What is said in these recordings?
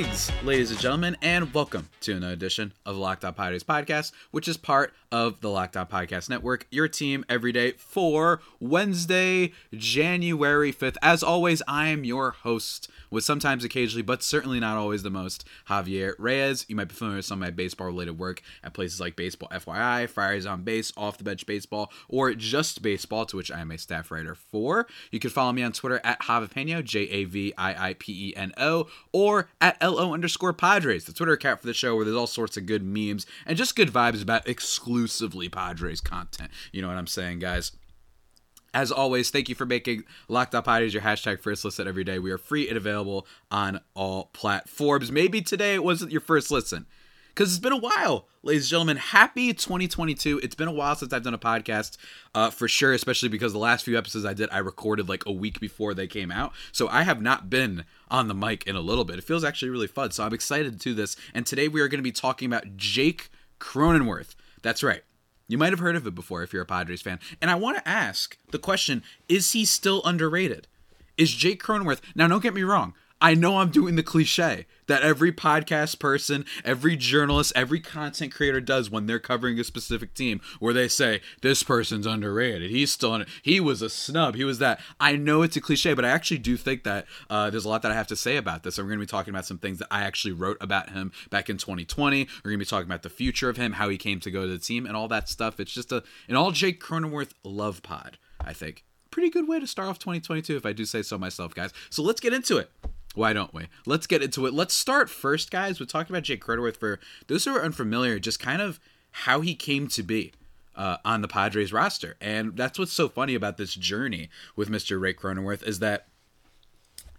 Greetings, ladies and gentlemen, and welcome to another edition of Locked On Padres podcast, which is part of the Locked On Podcast Network, your team every day for Wednesday, January 5th. As always, I am your host, with sometimes occasionally, but certainly not always the most, Javier Reyes. You might be familiar with some of my baseball related work at places like Baseball FYI, Friars on Base, Off the Bench Baseball, or Just Baseball, to which I am a staff writer for. You can follow me on Twitter at Javipeno, J A V I I P E N O, or at LO underscore Padres, the Twitter account for the show where there's all sorts of good memes and just good vibes about exclusively Padres content. You know what I'm saying, guys? As always, thank you for making Locked On Padres your hashtag first listen every day. We are free and available on all platforms. Maybe today it wasn't your first listen because it's been a while, ladies and gentlemen. Happy 2022. It's been a while since I've done a podcast, uh, for sure, especially because the last few episodes I did, I recorded like a week before they came out. So I have not been on the mic in a little bit. It feels actually really fun. So I'm excited to do this. And today we are going to be talking about Jake Cronenworth. That's right. You might have heard of it before if you're a Padres fan. And I want to ask the question is he still underrated? Is Jake Cronenworth. Now, don't get me wrong. I know I'm doing the cliche that every podcast person, every journalist, every content creator does when they're covering a specific team, where they say this person's underrated. He's still under, he was a snub. He was that. I know it's a cliche, but I actually do think that uh, there's a lot that I have to say about this. And we're going to be talking about some things that I actually wrote about him back in 2020. We're going to be talking about the future of him, how he came to go to the team, and all that stuff. It's just a an all Jake Cronenworth love pod. I think pretty good way to start off 2022, if I do say so myself, guys. So let's get into it. Why don't we? Let's get into it. Let's start first, guys, with talking about Jake Cronenworth for those who are unfamiliar, just kind of how he came to be uh, on the Padres roster. And that's what's so funny about this journey with Mr. Ray Cronenworth is that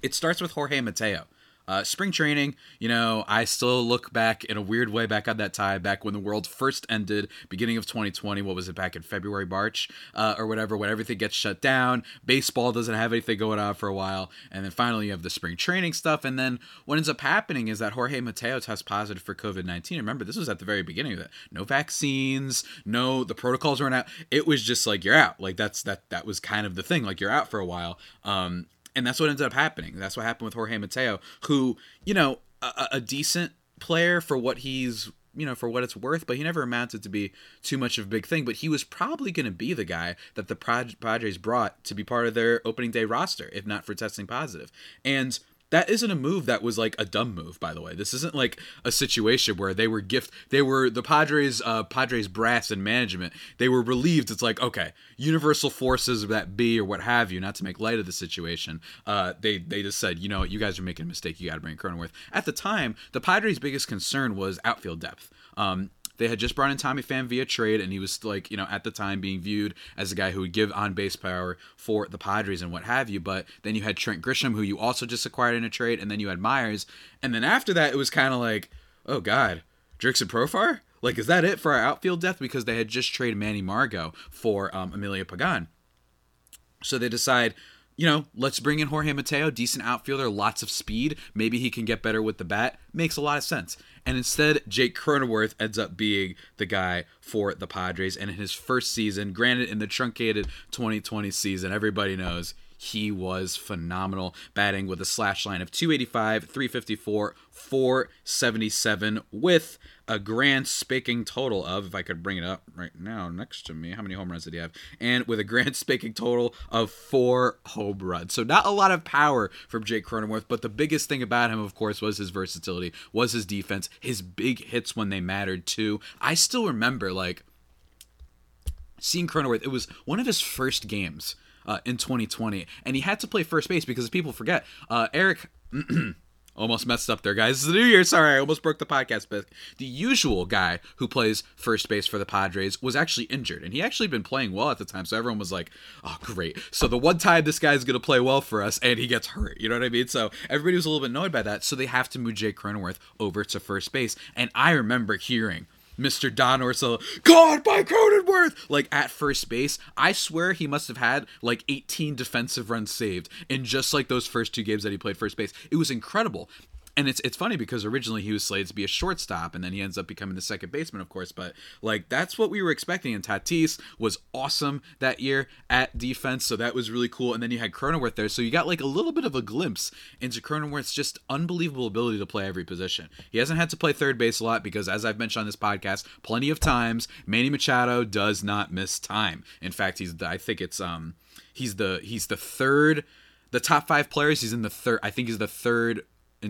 it starts with Jorge Mateo. Uh, spring training, you know, I still look back in a weird way back on that time, back when the world first ended, beginning of 2020. What was it back in February, March, uh, or whatever, when everything gets shut down, baseball doesn't have anything going on for a while, and then finally you have the spring training stuff. And then what ends up happening is that Jorge Mateo tests positive for COVID 19. Remember, this was at the very beginning of it. No vaccines, no, the protocols weren't out. It was just like, you're out. Like, that's that, that was kind of the thing. Like, you're out for a while. Um, and that's what ended up happening. That's what happened with Jorge Mateo, who, you know, a, a decent player for what he's you know, for what it's worth, but he never amounted to be too much of a big thing. But he was probably going to be the guy that the Padres brought to be part of their opening day roster, if not for testing positive. And that isn't a move that was like a dumb move by the way. This isn't like a situation where they were gift they were the padres uh padres brass and management. They were relieved. It's like okay universal forces that be or what have you not to make light of the situation. Uh they they just said you know you guys are making a mistake. You got to bring cronenworth. At the time the padres biggest concern was outfield depth. Um they had just brought in Tommy Pham via trade, and he was like, you know, at the time being viewed as a guy who would give on base power for the Padres and what have you. But then you had Trent Grisham, who you also just acquired in a trade, and then you had Myers. And then after that, it was kind of like, oh, God, Jurickson Profar? Like, is that it for our outfield depth? Because they had just traded Manny Margot for um, Emilio Pagan. So they decide, you know, let's bring in Jorge Mateo, decent outfielder, lots of speed. Maybe he can get better with the bat. Makes a lot of sense. And instead, Jake Cronenworth ends up being the guy for the Padres. And in his first season, granted in the truncated 2020 season, everybody knows he was phenomenal, batting with a slash line of 285, 354, 477 with a grand spanking total of, if I could bring it up right now next to me, how many home runs did he have? And with a grand spanking total of four home runs. So not a lot of power from Jake Cronenworth, but the biggest thing about him, of course, was his versatility, was his defense, his big hits when they mattered too. I still remember like seeing Cronenworth. It was one of his first games. Uh, in 2020, and he had to play first base because people forget uh, Eric Almost messed up there, guys. It's the new year. Sorry, I almost broke the podcast. But the usual guy who plays first base for the Padres was actually injured, and he actually been playing well at the time. So everyone was like, "Oh, great!" So the one time this guy's gonna play well for us, and he gets hurt. You know what I mean? So everybody was a little bit annoyed by that. So they have to move Jake Cronenworth over to first base, and I remember hearing Mr. Don Orsillo, caught by Cronenworth, like at first base. I swear he must have had like 18 defensive runs saved in just like those first two games that he played first base. It was incredible and it's it's funny because originally he was slated to be a shortstop and then he ends up becoming the second baseman of course but like that's what we were expecting and Tatis was awesome that year at defense so that was really cool and then you had Cronenworth there so you got like a little bit of a glimpse into Cronenworth's just unbelievable ability to play every position. He hasn't had to play third base a lot because as I've mentioned on this podcast plenty of times Manny Machado does not miss time. In fact he's I think it's um he's the he's the third the top five players he's in the third i think he's the third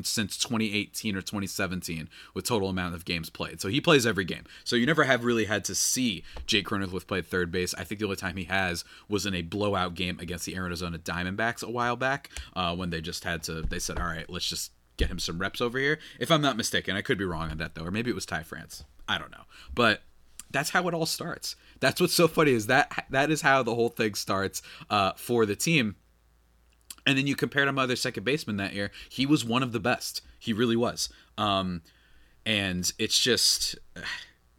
since 2018 or 2017 with total amount of games played. So he plays every game. So you never have really had to see Jake Cronenworth play third base. I think the only time he has was in a blowout game against the Arizona Diamondbacks a while back uh, when they just had to. They said, "All right, let's just." Get him some reps over here. If I'm not mistaken, I could be wrong on that though, or maybe it was Ty France. I don't know, but that's how it all starts. That's what's so funny is that that is how the whole thing starts uh, for the team and then you compare to other second baseman that year. He was one of the best. He really was. Um, and it's just.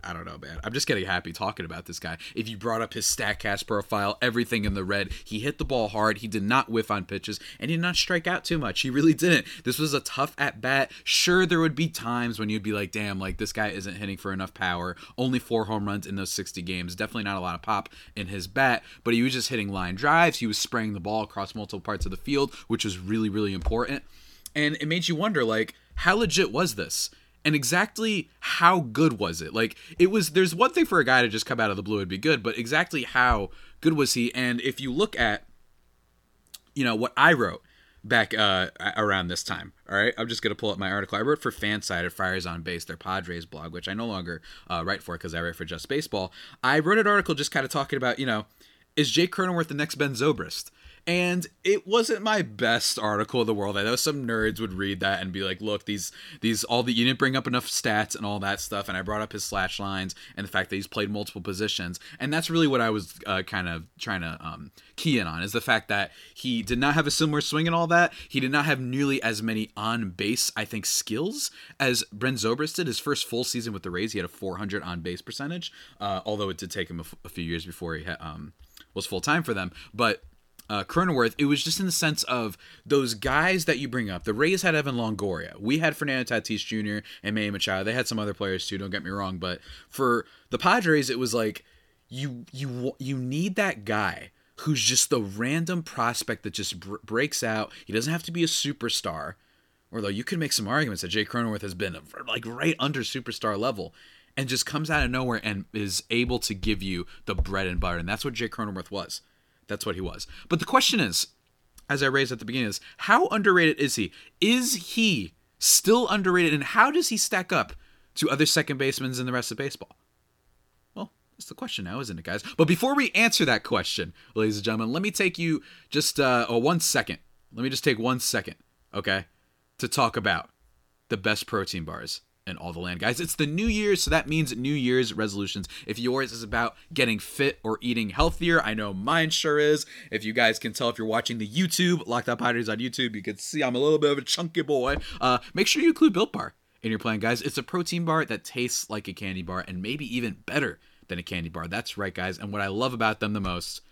I don't know, man. I'm just getting happy talking about this guy. If you brought up his Statcast profile, everything in the red, he hit the ball hard. He did not whiff on pitches, and he did not strike out too much. He really didn't. This was a tough at bat. Sure, there would be times when you'd be like, damn, like this guy isn't hitting for enough power. Only four home runs in those 60 games. Definitely not a lot of pop in his bat, but he was just hitting line drives. He was spraying the ball across multiple parts of the field, which was really, really important. And it made you wonder, like, how legit was this? And exactly how good was it? Like it was there's one thing for a guy to just come out of the blue and be good, but exactly how good was he? And if you look at you know what I wrote back uh, around this time. All right, I'm just gonna pull up my article. I wrote for FanSided at Friars on Base, their Padres blog, which I no longer uh, write for because I write for Just Baseball. I wrote an article just kind of talking about you know, is Jake Cronenworth the next Ben Zobrist? And it wasn't my best article in the world. I know some nerds would read that and be like, "Look, these these all the you didn't bring up enough stats and all that stuff." And I brought up his slash lines and the fact that he's played multiple positions, and that's really what I was uh, kind of trying to um, key in on is the fact that he did not have a similar swing and all that. He did not have nearly as many on base, I think, skills as Brent Zobrist did. His first full season with the Rays, he had a 400 on base percentage, uh, although it did take him a, f- a few years before he um, was full time for them, but uh, Cronenworth, it was just in the sense of those guys that you bring up. The Rays had Evan Longoria. We had Fernando Tatis Jr. and Manny Machado. They had some other players too. Don't get me wrong, but for the Padres, it was like you you you need that guy who's just the random prospect that just br- breaks out. He doesn't have to be a superstar. Although you could make some arguments that Jake Cronenworth has been like right under superstar level and just comes out of nowhere and is able to give you the bread and butter. And that's what Jake Cronenworth was. That's what he was. But the question is, as I raised at the beginning, is how underrated is he? Is he still underrated, and how does he stack up to other second basemen in the rest of baseball? Well, that's the question now, isn't it, guys? But before we answer that question, ladies and gentlemen, let me take you just uh, oh, one second. Let me just take one second, okay, to talk about the best protein bars and all the land, guys. It's the new year, so that means New Year's resolutions. If yours is about getting fit or eating healthier, I know mine sure is. If you guys can tell if you're watching the YouTube, Locked On Padres on YouTube, you can see I'm a little bit of a chunky boy. Uh, make sure you include Built Bar in your plan, guys. It's a protein bar that tastes like a candy bar and maybe even better than a candy bar. That's right, guys. And what I love about them the most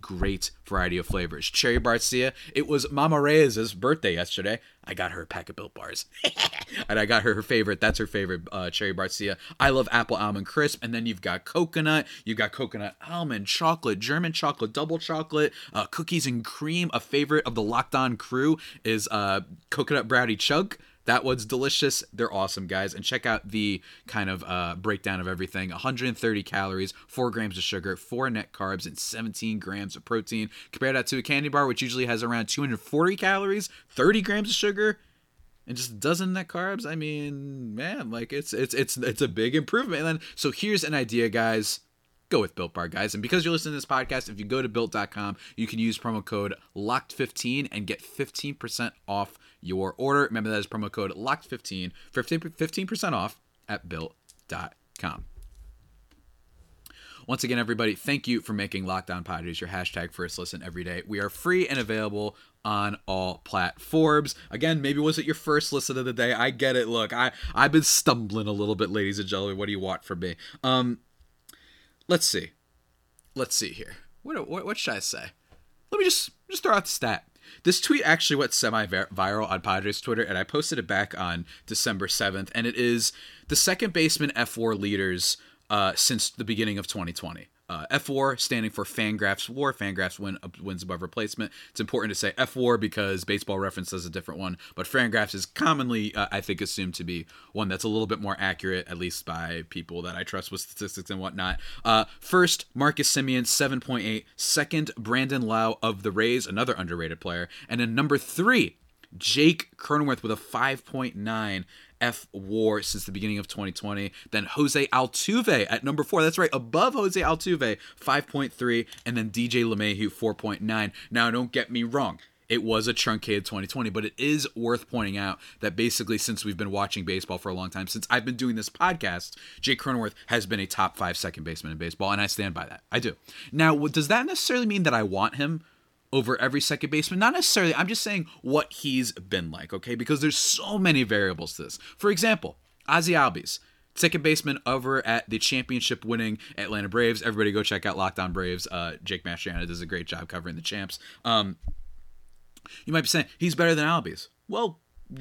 great variety of flavors. Cherry Barcia. It was Mama Reyes's birthday yesterday. I got her a pack of Built Bars, and I got her her favorite. That's her favorite uh, Cherry Barcia. I love apple almond crisp, and then you've got coconut. You've got coconut almond chocolate, German chocolate, double chocolate, uh, cookies and cream. A favorite of the Locked On crew is uh, coconut brownie chug. That one's delicious. They're awesome, guys. And check out the kind of uh, breakdown of everything 130 calories, 4 grams of sugar, 4 net carbs, and 17 grams of protein. Compare that to a candy bar, which usually has around 240 calories, 30 grams of sugar, and just a dozen net carbs. I mean, man, like it's it's it's it's a big improvement. And then so here's an idea, guys go with Built Bar, guys. And because you're listening to this podcast, if you go to built.com, you can use promo code LOCKED15 and get 15% off your order. Remember that is promo code LOCKED15 for 15% off at built.com. once again, everybody, thank you for making Locked On Padres your hashtag first listen every day. We are free and available on all platforms. Again, maybe was it your first listen of the day? I get it. Look, I I've been stumbling a little bit, ladies and gentlemen. What do you want from me? Um, let's see, let's see here. What what, what should I say? Let me just just throw out the stat. This tweet actually went semi viral on Padres Twitter, and I posted it back on December 7th. And it is the second baseman fWAR leaders uh, since the beginning of 2020. Uh, fWAR standing for Fangraphs WAR. Fangraphs win uh, wins above replacement. It's important to say fWAR because Baseball Reference does a different one, but Fangraphs is commonly, uh, I think, assumed to be one that's a little bit more accurate, at least by people that I trust with statistics and whatnot. Uh, first, Marcus Semien, 7.8. Second, Brandon Lowe of the Rays, another underrated player. And then number three, Jake Cronenworth with a 5.9. F War since the beginning of 2020. Then Jose Altuve at number four. That's right, above Jose Altuve, 5.3. And then DJ LeMahieu, 4.9. Now, don't get me wrong. It was a truncated 2020, but it is worth pointing out that basically, since we've been watching baseball for a long time, since I've been doing this podcast, Jake Cronenworth has been a top five second baseman in baseball, and I stand by that. I do. Now, does that necessarily mean that I want him over every second baseman. Not necessarily. I'm just saying what he's been like, okay? Because there's so many variables to this. For example, Ozzy Albies, second baseman over at the championship winning Atlanta Braves. Everybody go check out Locked On Braves. Uh, Jake Mastriano does a great job covering the champs. Um, you might be saying he's better than Albies. Well,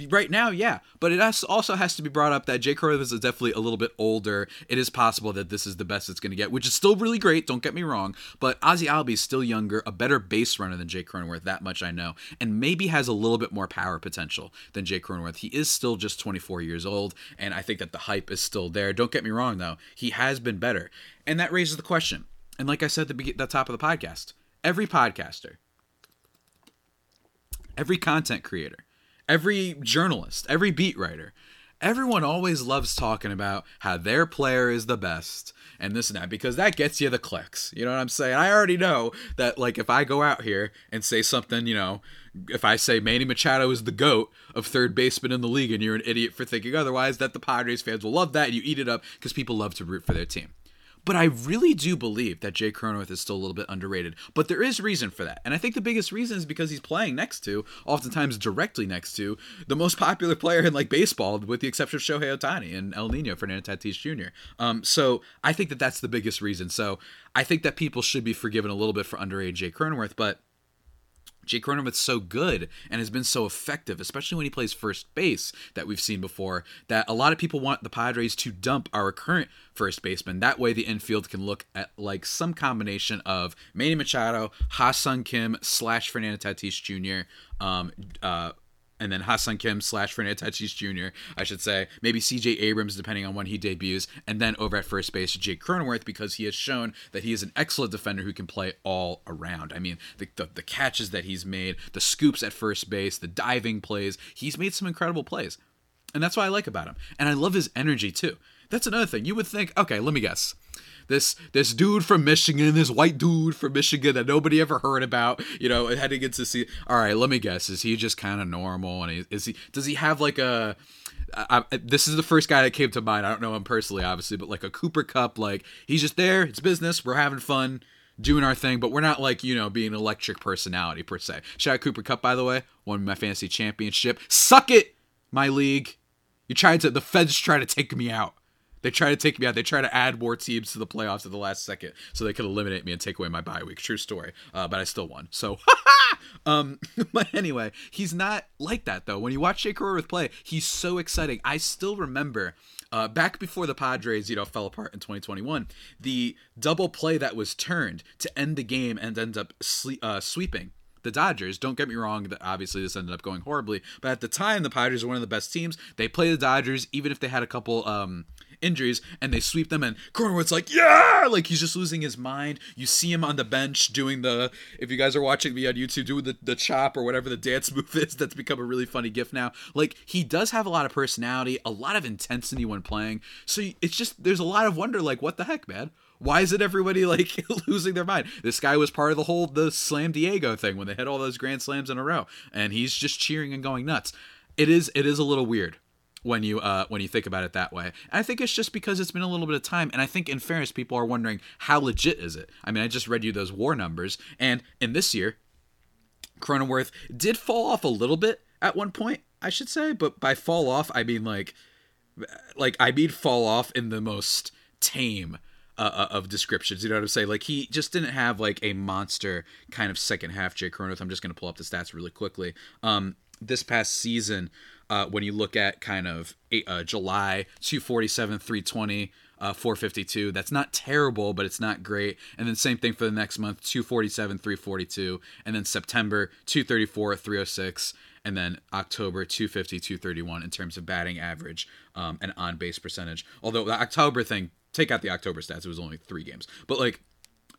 right now, yeah. But it also has to be brought up that Jake Cronenworth is definitely a little bit older. It is possible that this is the best it's going to get, which is still really great. Don't get me wrong. But Ozzy Albies is still younger, a better base runner than Jake Cronenworth. That much I know, and maybe has a little bit more power potential than Jake Cronenworth. He is still just 24 years old, and I think that the hype is still there. Don't get me wrong, though. He has been better, and that raises the question. And like I said at the, the top of the podcast, every podcaster, every content creator every journalist, every beat writer, everyone always loves talking about how their player is the best and this and that because that gets you the clicks. You know what I'm saying? I already know that like if I go out here and say something, you know, if I say Manny Machado is the goat of third baseman in the league and you're an idiot for thinking otherwise, that the Padres fans will love that and you eat it up because people love to root for their team. But I really do believe that Jake Cronenworth is still a little bit underrated. But there is reason for that. And I think the biggest reason is because he's playing next to, oftentimes directly next to, the most popular player in like baseball, with the exception of Shohei Ohtani and El Nino, Fernando Tatis Jr. Um, so I think that that's the biggest reason. So I think that people should be forgiven a little bit for underrated Jake Cronenworth, but Jake Cronenworth's so good and has been so effective, especially when he plays first base that we've seen before, that a lot of people want the Padres to dump our current first baseman. That way the infield can look at like some combination of Manny Machado, Ha-Seong Kim slash Fernando Tatis Jr., um, uh, and then Ha-Seong Kim slash Fernando Tatis Jr., I should say. Maybe CJ Abrams, depending on when he debuts. And then over at first base, Jake Cronenworth, because he has shown that he is an excellent defender who can play all around. I mean, the, the, the catches that he's made, the scoops at first base, the diving plays, he's made some incredible plays. And that's what I like about him. And I love his energy too. That's another thing. You would think, okay, let me guess this this dude from Michigan, this white dude from Michigan that nobody ever heard about, you know, heading into see. All right, let me guess. Is he just kind of normal? And he, is he? Does he have like a? I, I, this is the first guy that came to mind. I don't know him personally, obviously, but like a Cooper Kupp, like he's just there. It's business. We're having fun, doing our thing, but we're not like you know being electric personality per se. Shout out Cooper Kupp, by the way, won my fantasy championship. Suck it, my league. You tried to. The feds try to take me out. They try to take me out. They try to add more teams to the playoffs at the last second so they could eliminate me and take away my bye week. True story. Uh, but I still won. So, um, but anyway, he's not like that though. When you watch Jake Cronenworth play, he's so exciting. I still remember uh, back before the Padres, you know, fell apart in 2021, the double play that was turned to end the game and end up sle- uh, sweeping the Dodgers. Don't get me wrong, that obviously this ended up going horribly, but at the time the Padres were one of the best teams. They played the Dodgers even if they had a couple um injuries and they sweep them and Cronenworth's like, yeah, like he's just losing his mind. You see him on the bench doing the, if you guys are watching me on YouTube, doing the, the chop or whatever the dance move is, that's become a really funny gift now. Like he does have a lot of personality, a lot of intensity when playing. So it's just, there's a lot of wonder, like, what the heck, man? Why is it everybody like losing their mind? This guy was part of the whole the Slam Diego thing when they had all those grand slams in a row, and he's just cheering and going nuts. It is it is a little weird when you uh when you think about it that way. And I think it's just because it's been a little bit of time and I think in fairness people are wondering how legit is it? I mean, I just read you those war numbers and in this year Cronenworth did fall off a little bit at one point, I should say, but by fall off I mean like like I mean fall off in the most tame uh, of descriptions. You know what I'm saying? Like he just didn't have like a monster kind of second half Jake Cronenworth. I'm just gonna pull up the stats really quickly. Um, this past season, uh, when you look at kind of eight, uh, July 247, 320. Uh, 452. That's not terrible, but it's not great. And then same thing for the next month 247, 342. And then September 234, 306 and then October 250, 231 in terms of batting average um, and on base percentage. Although the October thing, take out the October stats, it was only three games. But like,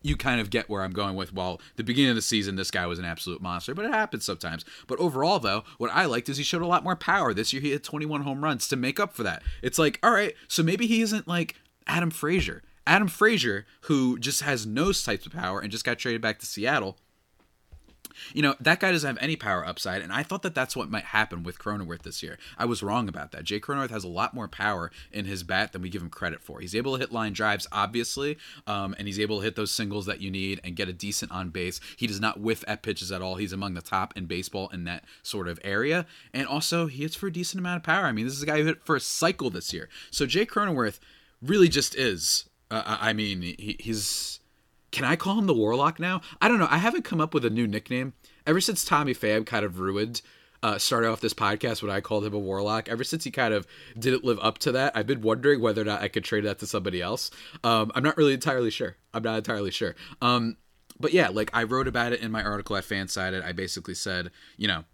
you kind of get where I'm going with. Well, the beginning of the season, this guy was an absolute monster, but it happens sometimes. But overall, though, what I liked is he showed a lot more power. This year, he had 21 home runs to make up for that. It's like, all right, so maybe he isn't like Adam Frazier. Adam Frazier, who just has no types of power and just got traded back to Seattle, you know, that guy doesn't have any power upside, and I thought that that's what might happen with Cronenworth this year. I was wrong about that. Jake Cronenworth has a lot more power in his bat than we give him credit for. He's able to hit line drives, obviously, um, and he's able to hit those singles that you need and get a decent on base. He does not whiff at pitches at all. He's among the top in baseball in that sort of area, and also he hits for a decent amount of power. I mean, this is a guy who hit for a cycle this year. So Jake Cronenworth really just is. Uh, I mean, he, he's can I call him the Warlock now? I don't know. I haven't come up with a new nickname ever since Tommy Pham kind of ruined. Uh, started off this podcast when I called him a warlock. Ever since he kind of didn't live up to that, I've been wondering whether or not I could trade that to somebody else. Um, I'm not really entirely sure. I'm not entirely sure. Um, but yeah, like I wrote about it in my article at Fansided. I basically said, you know,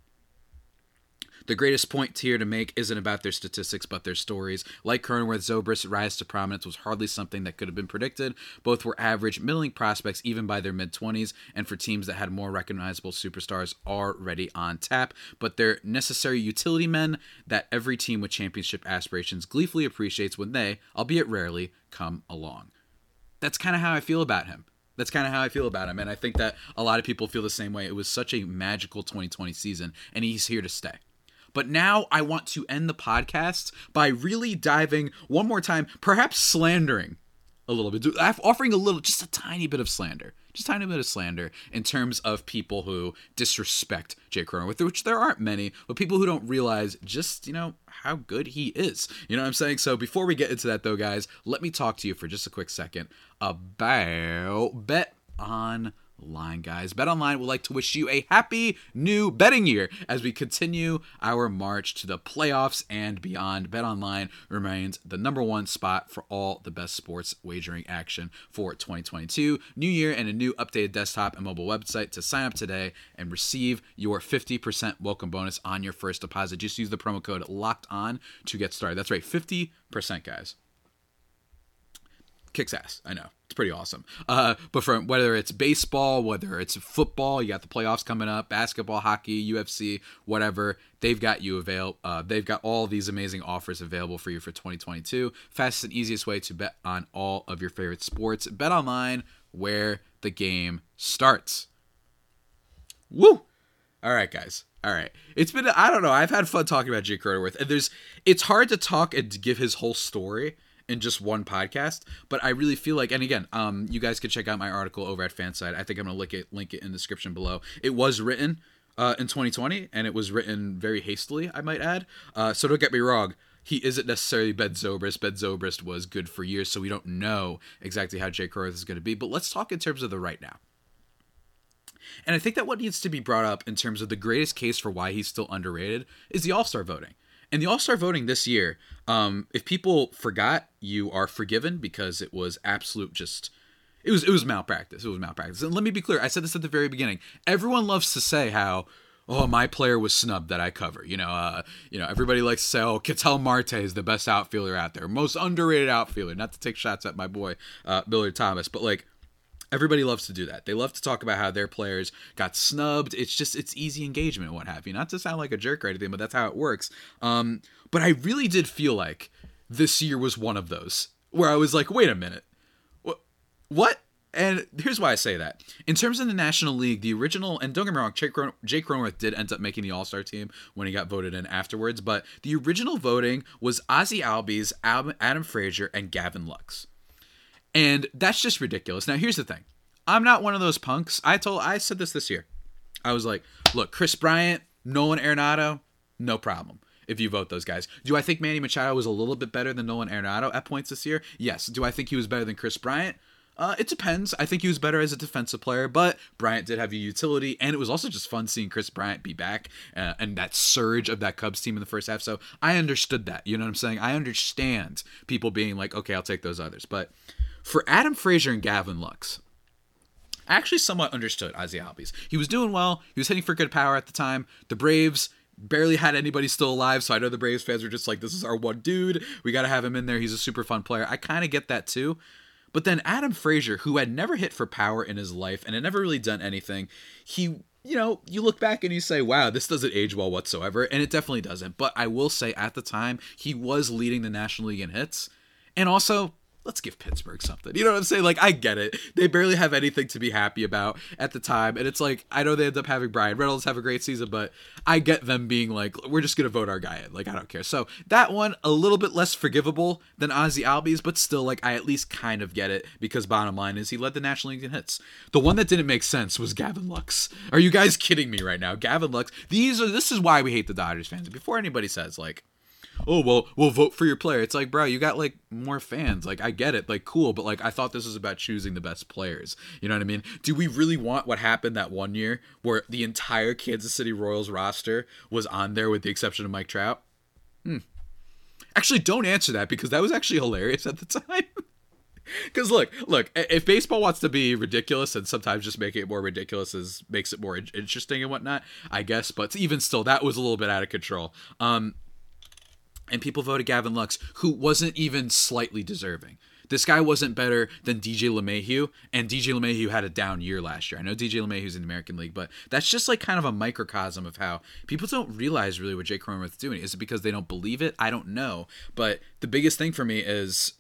the greatest point here to make isn't about their statistics, but their stories. Like Cronenworth, Zobrist rise to prominence was hardly something that could have been predicted. Both were average, middling prospects, even by their mid 20s, and for teams that had more recognizable superstars already on tap. But they're necessary utility men that every team with championship aspirations gleefully appreciates when they, albeit rarely, come along. That's kind of how I feel about him. That's kind of how I feel about him. And I think that a lot of people feel the same way. It was such a magical 2020 season, and he's here to stay. But now I want to end the podcast by really diving one more time, perhaps slandering a little bit, offering a little, just a tiny bit of slander, just a tiny bit of slander in terms of people who disrespect Jake Cronenworth, which there aren't many, but people who don't realize just, you know, how good he is. You know what I'm saying? So before we get into that, though, guys, let me talk to you for just a quick second about Bet On line, guys. Bet Online would like to wish you a happy new betting year as we continue our march to the playoffs and beyond. Bet Online remains the number one spot for all the best sports wagering action for 2022. New year and a new updated desktop and mobile website to sign up today and receive your 50% welcome bonus on your first deposit. Just use the promo code locked on to get started. That's right, 50%, guys. Kicks ass, I know it's pretty awesome. Uh, but from whether it's baseball, whether it's football, you got the playoffs coming up, basketball, hockey, UFC, whatever, they've got you avail. Uh, they've got all these amazing offers available for you for 2022. Fastest and easiest way to bet on all of your favorite sports. Bet online where the game starts. Woo! All right, guys. All right. It's been I don't know. I've had fun talking about Jake Cronenworth, and there's it's hard to talk and give his whole story in just one podcast. But I really feel like, and again, um, you guys can check out my article over at FanSided. I think I'm gonna link it link it in the description below. It was written uh, in 2020, and it was written very hastily, I might add. Uh, so don't get me wrong. He isn't necessarily Ben Zobrist. Ben Zobrist was good for years, so we don't know exactly how Jake Cronenworth is going to be. But let's talk in terms of the right now. And I think that what needs to be brought up in terms of the greatest case for why he's still underrated is the All Star voting. And the All Star voting this year, um, if people forgot, you are forgiven because it was absolute just. It was it was malpractice. It was malpractice. And let me be clear. I said this at the very beginning. Everyone loves to say how oh my player was snubbed that I cover. You know, uh, you know everybody likes to say oh Ketel Marte is the best outfielder out there, most underrated outfielder. Not to take shots at my boy uh, Millard Thomas, but like Everybody loves to do that. They love to talk about how their players got snubbed. It's just it's easy engagement what have you. Not to sound like a jerk or anything, but that's how it works. Um, but I really did feel like this year was one of those where I was like, wait a minute, what? And here's why I say that. In terms of the National League, the original, and don't get me wrong, Jake, Cron- Jake Cronenworth did end up making the All Star team when he got voted in afterwards, but the original voting was Ozzy Albies, Adam Frazier, and Gavin Lux. And that's just ridiculous. Now, here's the thing I'm not one of those punks. I told, I said this this year. I was like, look, Kris Bryant, Nolan Arenado, no problem if you vote those guys. Do I think Manny Machado was a little bit better than Nolan Arenado at points this year? Yes. Do I think he was better than Kris Bryant? Uh, it depends. I think he was better as a defensive player, but Bryant did have a utility, and it was also just fun seeing Kris Bryant be back uh, and that surge of that Cubs team in the first half. So I understood that. You know what I'm saying? I understand people being like, okay, I'll take those others. But for Adam Frazier and Gavin Lux, I actually somewhat understood Ozzy Albies. He was doing well. He was hitting for good power at the time. The Braves barely had anybody still alive, so I know the Braves fans were just like, "This is our one dude. We got to have him in there. He's a super fun player." I kind of get that too. But then Adam Frazier, who had never hit for power in his life and had never really done anything, he, you know, you look back and you say, wow, this doesn't age well whatsoever. And it definitely doesn't. But I will say at the time, he was leading the National League in hits. And also, let's give Pittsburgh something. You know what I'm saying? Like, I get it. They barely have anything to be happy about at the time. And it's like, I know they end up having Bryan Reynolds have a great season, but I get them being like, we're just going to vote our guy in. Like, I don't care. So that one, a little bit less forgivable than Ozzy Albies, but still, like, I at least kind of get it because bottom line is he led the National League in hits. The one that didn't make sense was Gavin Lux. Are you guys kidding me right now? Gavin Lux. These are, this is why we hate the Dodgers fans. Before anybody says, like, oh well we'll vote for your player. It's like bro you got like more fans. Like i get it. Like cool. But like i thought this was about choosing the best players. You know what i mean? Do we really want what happened that one year where the entire kansas city royals roster was on there with the exception of mike trout? Hmm. actually don't answer that because that was actually hilarious at the time. Because look look if baseball wants to be ridiculous and sometimes just making it more ridiculous is makes it more interesting and whatnot i guess. But even still that was a little bit out of control. Um and people voted Gavin Lux, who wasn't even slightly deserving. This guy wasn't better than DJ LeMahieu, and DJ LeMahieu had a down year last year. I know DJ LeMahieu's in the American League, but that's just like kind of a microcosm of how people don't realize really what Jake Cronenworth is doing. Is it because they don't believe it? I don't know. But the biggest thing for me is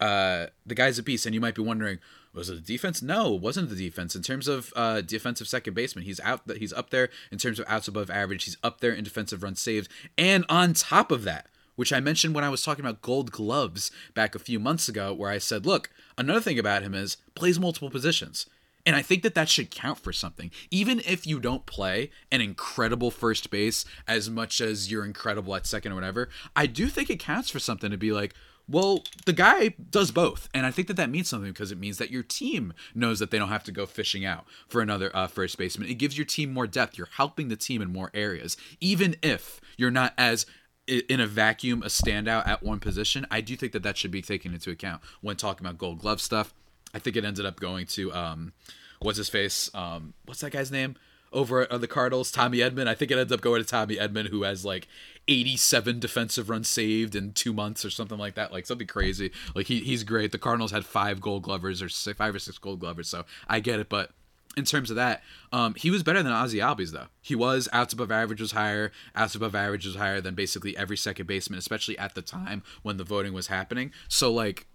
uh, the guy's a beast, and you might be wondering, was it the defense? No, it wasn't the defense. In terms of uh, defensive second baseman, he's out. He's up there in terms of outs above average. He's up there in defensive runs saved, and on top of that, which I mentioned when I was talking about gold gloves back a few months ago, where I said, look, another thing about him is plays multiple positions. And I think that that should count for something. Even if you don't play an incredible first base as much as you're incredible at second or whatever, I do think it counts for something to be like, well, the guy does both, and I think that that means something because it means that your team knows that they don't have to go fishing out for another uh, first baseman. It gives your team more depth. You're helping the team in more areas, even if you're not as in a vacuum a standout at one position, I do think that that should be taken into account when talking about Gold Glove stuff. I think it ended up going to um, what's his face? Um, what's that guy's name over at the Cardinals? Tommy Edman. I think it ends up going to Tommy Edman, who has like 87 defensive runs saved in two months or something like that. Like something crazy. Like he, he's great. The Cardinals had five Gold Glovers or six, five or six Gold Glovers, so I get it, but in terms of that. Um, he was better than Ozzy Albies though. He was outs above average was higher, outs above average was higher than basically every second baseman, especially at the time when the voting was happening. So like,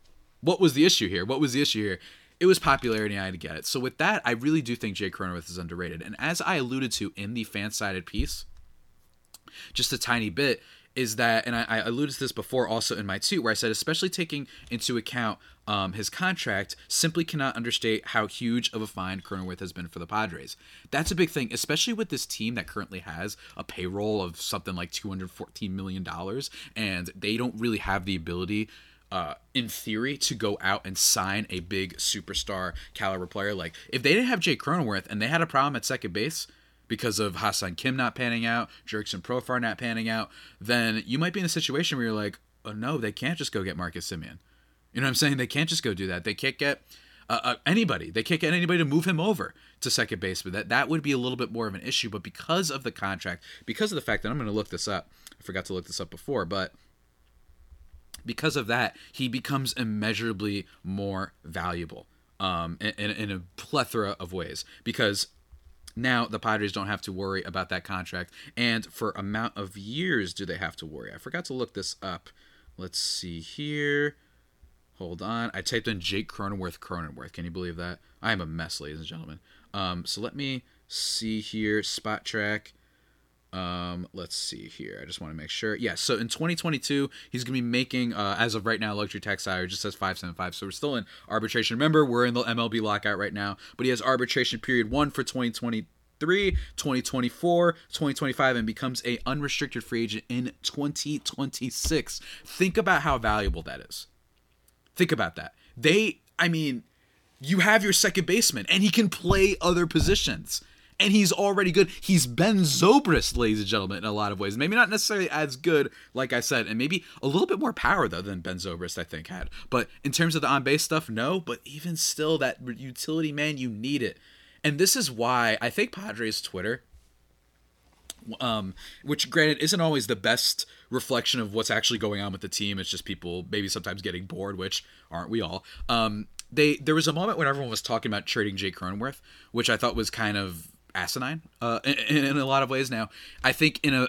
what was the issue here? What was the issue here? It was popularity, I had to get it. So with that, I really do think Jake Cronenworth is underrated. And as I alluded to in the fan-sided piece, just a tiny bit, is that, and I, I, alluded to this before also in my tweet, where I said, especially taking into account um, his contract, simply cannot understate how huge of a find Cronenworth has been for the Padres. That's a big thing, especially with this team that currently has a payroll of something like $214 million, and they don't really have the ability. Uh, in theory, to go out and sign a big superstar caliber player. Like, if they didn't have Jake Cronenworth and they had a problem at second base, because of Ha-Seong Kim not panning out, Jurickson Profar not panning out, then you might be in a situation where you're like, oh no, they can't just go get Marcus Semien. You know what I'm saying? They can't just go do that. They can't get uh, uh, anybody. They can't get anybody to move him over to second base. But that that would be a little bit more of an issue. But because of the contract, because of the fact that I'm going to look this up, I forgot to look this up before, but because of that, he becomes immeasurably more valuable um, in, in a plethora of ways. Because now the Padres don't have to worry about that contract. And for amount of years do they have to worry? I forgot to look this up. Let's see here. Hold on. I typed in Jake Cronenworth Cronenworth. Can you believe that? I am a mess, ladies and gentlemen. Um, so let me see here. Spotrac. Um, let's see here. I just want to make sure. Yeah, so in 2022, he's going to be making, uh, as of right now, luxury tax salary just says 575. So we're still in arbitration. Remember, we're in the MLB lockout right now, but he has arbitration period one for 2023, 2024, 2025, and becomes a unrestricted free agent in 2026. Think about how valuable that is. Think about that. They, I mean, you have your second baseman, and he can play other positions. And he's already good. He's Ben Zobrist, ladies and gentlemen, in a lot of ways. Maybe not necessarily as good, like I said, and maybe a little bit more power though than Ben Zobrist, I think, had. But in terms of the on base stuff, no. But even still, that utility man, you need it. And this is why I think Padres Twitter um, which granted isn't always the best reflection of what's actually going on with the team. It's just people maybe sometimes getting bored, which aren't we all. Um, they there was a moment when everyone was talking about trading Jake Cronenworth, which I thought was kind of asinine uh, in, in a lot of ways. Now, I think in a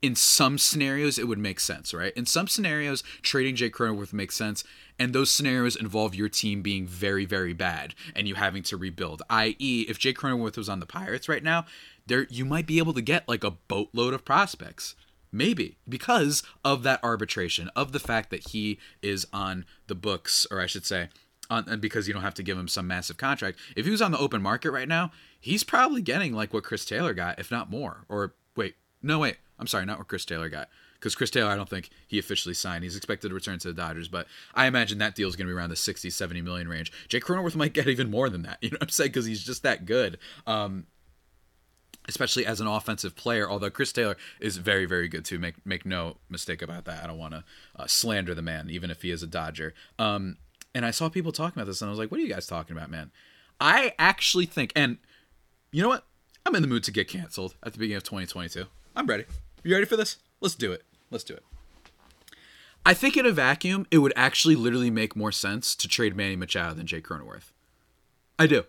in some scenarios it would make sense, right? In some scenarios, trading Jake Cronenworth makes sense, and those scenarios involve your team being very, very bad and you having to rebuild. I.e., if Jake Cronenworth was on the Pirates right now, there you might be able to get like a boatload of prospects. Maybe because of that arbitration, of the fact that he is on the books, or I should say, on, and because you don't have to give him some massive contract. If he was on the open market right now, he's probably getting like what Chris Taylor got, if not more. Or wait, no, wait, I'm sorry, not what Chris Taylor got. Because Chris Taylor, I don't think he officially signed. He's expected to return to the Dodgers, but I imagine that deal is going to be around the 60, 70 million range. Jake Cronenworth might get even more than that. You know what I'm saying? Because he's just that good. Um, especially as an offensive player. Although Chris Taylor is very, very good too. Make make no mistake about that. I don't want to uh, slander the man, even if he is a Dodger. Um, and I saw people talking about this, and I was like, "What are you guys talking about, man?" I actually think, and you know what? I'm in the mood to get canceled at the beginning of 2022. I'm ready. You ready for this? Let's do it. Let's do it. I think in a vacuum, it would actually literally make more sense to trade Manny Machado than Jake Cronenworth. I do.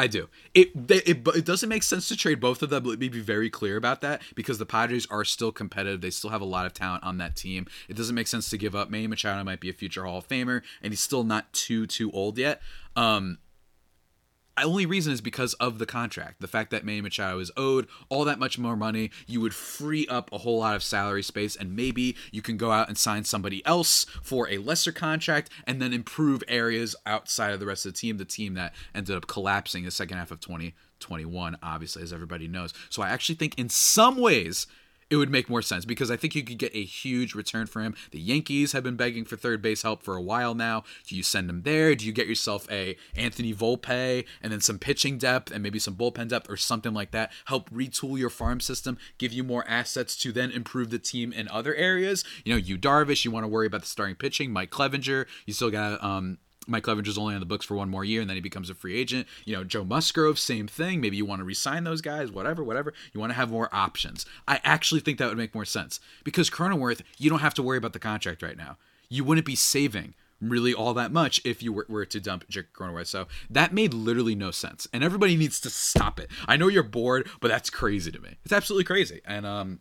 I do. It, it it doesn't make sense to trade both of them. Let me be very clear about that because the Padres are still competitive. They still have a lot of talent on that team. It doesn't make sense to give up. Manny Machado might be a future Hall of Famer, and he's still not too too old yet. Um, only reason is because of the contract. The fact that Manny Machado is owed all that much more money, you would free up a whole lot of salary space, and maybe you can go out and sign somebody else for a lesser contract and then improve areas outside of the rest of the team. The team that ended up collapsing the second half of 2021, obviously, as everybody knows. So I actually think in some ways it would make more sense because I think you could get a huge return for him. The Yankees have been begging for third base help for a while now. Do you send him there? Do you get yourself a Anthony Volpe and then some pitching depth and maybe some bullpen depth or something like that? Help retool your farm system, give you more assets to then improve the team in other areas. You know, you Darvish, you want to worry about the starting pitching. Mike Clevinger, you still got um Mike Clevinger's only on the books for one more year and then he becomes a free agent. You know, Joe Musgrove, same thing. Maybe you want to resign those guys, whatever, whatever. You want to have more options. I actually think that would make more sense because Cronenworth, you don't have to worry about the contract right now. You wouldn't be saving really all that much if you were, were to dump Jake Cronenworth. So that made literally no sense. And everybody needs to stop it. I know you're bored, but that's crazy to me. It's absolutely crazy. And um,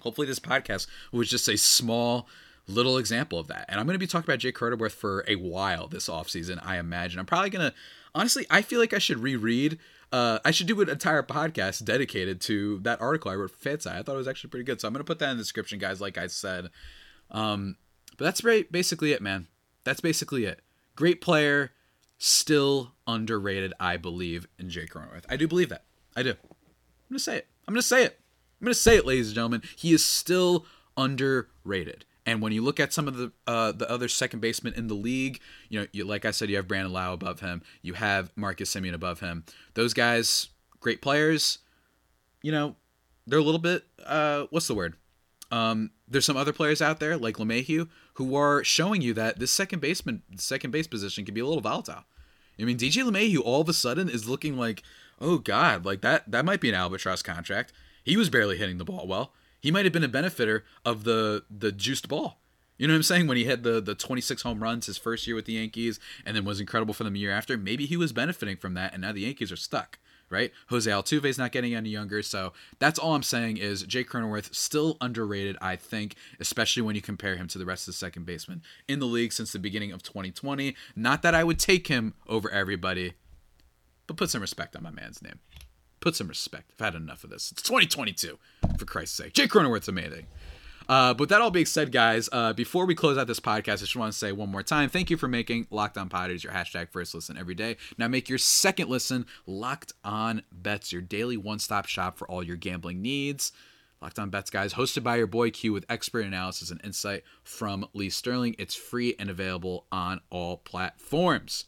hopefully this podcast was just a small little example of that. And I'm going to be talking about Jake Cronenworth for a while this offseason, I imagine. I'm probably going to, honestly, I feel like I should reread. Uh, I should do an entire podcast dedicated to that article I wrote for. I thought it was actually pretty good. So I'm going to put that in the description, guys, like I said. Um, but that's basically it, man. That's basically it. Great player, still underrated, I believe, in Jake Cronenworth. I do believe that. I do. I'm going to say it. I'm going to say it. I'm going to say it, ladies and gentlemen. He is still underrated. And when you look at some of the uh, the other second basemen in the league, you know, you, like I said, you have Brandon Lowe above him, you have Marcus Semien above him. Those guys, great players. You know, they're a little bit. Uh, what's the word? Um, there's some other players out there like LeMahieu who are showing you that this second baseman, second base position can be a little volatile. I mean, DJ LeMahieu all of a sudden is looking like, oh god, like that that might be an albatross contract. He was barely hitting the ball well he might have been a benefiter of the the juiced ball. You know what I'm saying? When he had the the 26 home runs his first year with the Yankees, and then was incredible for them a year after, maybe he was benefiting from that, and now the Yankees are stuck, right? Jose Altuve's not getting any younger, so that's all I'm saying is Jake Cronenworth still underrated, I think, especially when you compare him to the rest of the second baseman in the league since the beginning of 2020. Not that I would take him over everybody, but put some respect on my man's name. Put some respect. I've had enough of this. It's 2022, for Christ's sake. Jake Cronenworth's amazing. Uh, but that all being said, guys, uh, before we close out this podcast, I just want to say one more time thank you for making Locked On Padres your hashtag first listen every day. Now make your second listen Locked On Bets, your daily one stop shop for all your gambling needs. Locked On Bets, guys, hosted by your boy Q with expert analysis and insight from Lee Sterling. It's free and available on all platforms.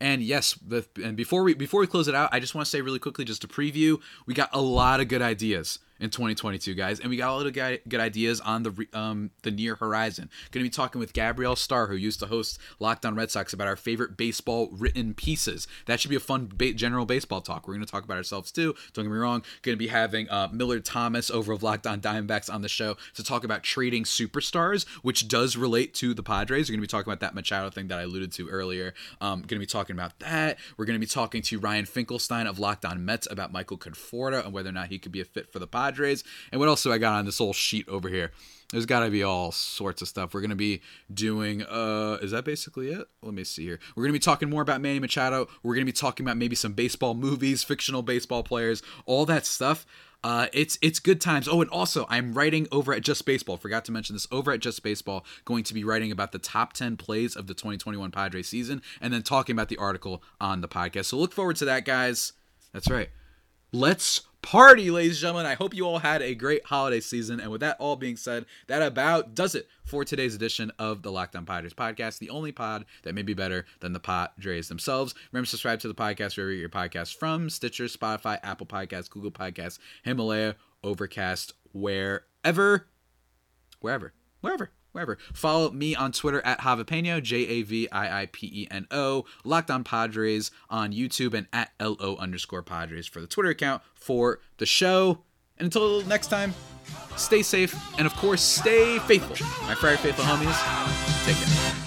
And yes, the, and before we before we close it out, I just want to say really quickly, just a preview, we got a lot of good ideas in 2022, guys, and we got a lot of good ideas on the um, the near horizon. Going to be talking with Gabrielle Starr, who used to host Locked On Red Sox, about our favorite baseball written pieces. That should be a fun ba- general baseball talk. We're going to talk about ourselves too. Don't get me wrong. Going to be having uh, Millard Thomas over of Locked On Diamondbacks on the show to talk about trading superstars, which does relate to the Padres. We're going to be talking about that Machado thing that I alluded to earlier. Um, going to be talking about that. We're going to be talking to Ryan Finkelstein of Locked On Mets about Michael Conforto and whether or not he could be a fit for the Padres. Padres. And what else do I got on this whole sheet over here? There's got to be all sorts of stuff. We're going to be doing, uh, is that basically it? Let me see here. We're going to be talking more about Manny Machado. We're going to be talking about maybe some baseball movies, fictional baseball players, all that stuff. Uh, it's it's good times. Oh, and also I'm writing over at Just Baseball. Forgot to mention this. Over at Just Baseball, going to be writing about the top 10 plays of the 2021 Padres season, and then talking about the article on the podcast. So look forward to that, guys. That's right. Let's party, ladies and gentlemen. I hope you all had a great holiday season. And with that all being said, that about does it for today's edition of the Locked On Padres podcast, the only pod that may be better than the Padres themselves. Remember, subscribe to the podcast wherever you get your podcasts from Stitcher, Spotify, Apple Podcasts, Google Podcasts, Himalaya, Overcast, wherever, wherever, wherever wherever. Follow me on Twitter at Javipeno, J A V I I P E N O, Locked on Padres on YouTube, and at LO underscore Padres for the Twitter account for the show. And until next time, stay safe and of course, stay faithful. My Friar Faithful homies, take care.